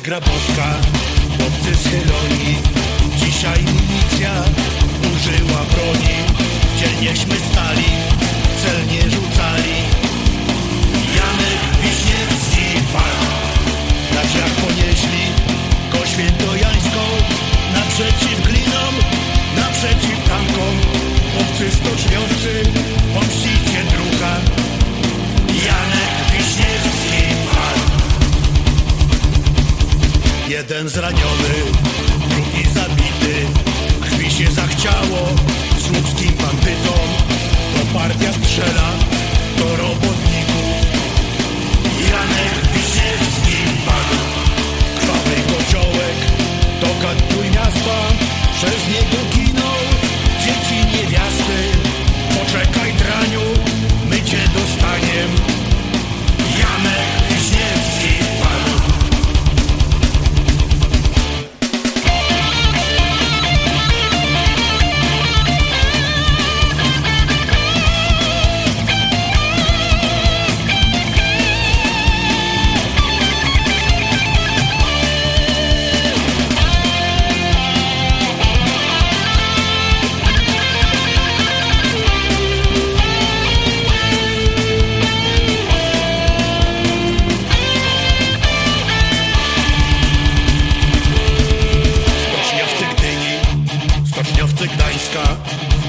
grabowska, chłopcy schyloni. Dzisiaj milicja użyła broni, dzielnieśmy stali, celnie rzucali. Janek Wiśniewski padł, na drzwiach ponieśli go świętojańską, naprzeciw glinom, naprzeciw tankom. Chłopcy stoczniowcy, pomścicie Jeden zraniony, drugi zabity. Krwi się zachciało słupskim bandytom. To partia strzela do robotników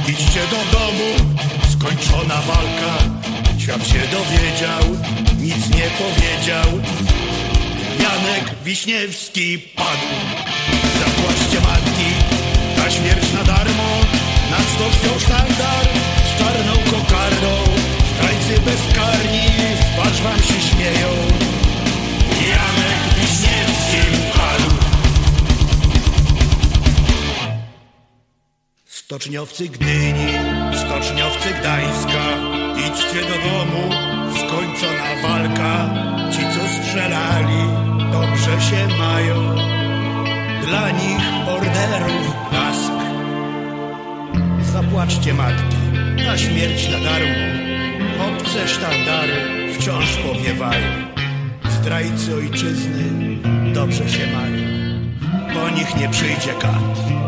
Idźcie do domu, skończona walka. Świat się dowiedział, nic nie powiedział. Janek Wiśniewski padł. Zapłaczcie matki, ta śmierć na darmo. Nad stocznią sztandar, z czarną kokardą. Zdrajcy bezkarni, twarz wam się śmieją Stoczniowcy Gdyni, stoczniowcy Gdańska, idźcie do domu, skończona walka. Ci, co strzelali, dobrze się mają. Dla nich orderów blask. Zapłaczcie matki, ta śmierć na darmo. Obce sztandary wciąż powiewają. Zdrajcy ojczyzny dobrze się mają. Po nich nie przyjdzie kat.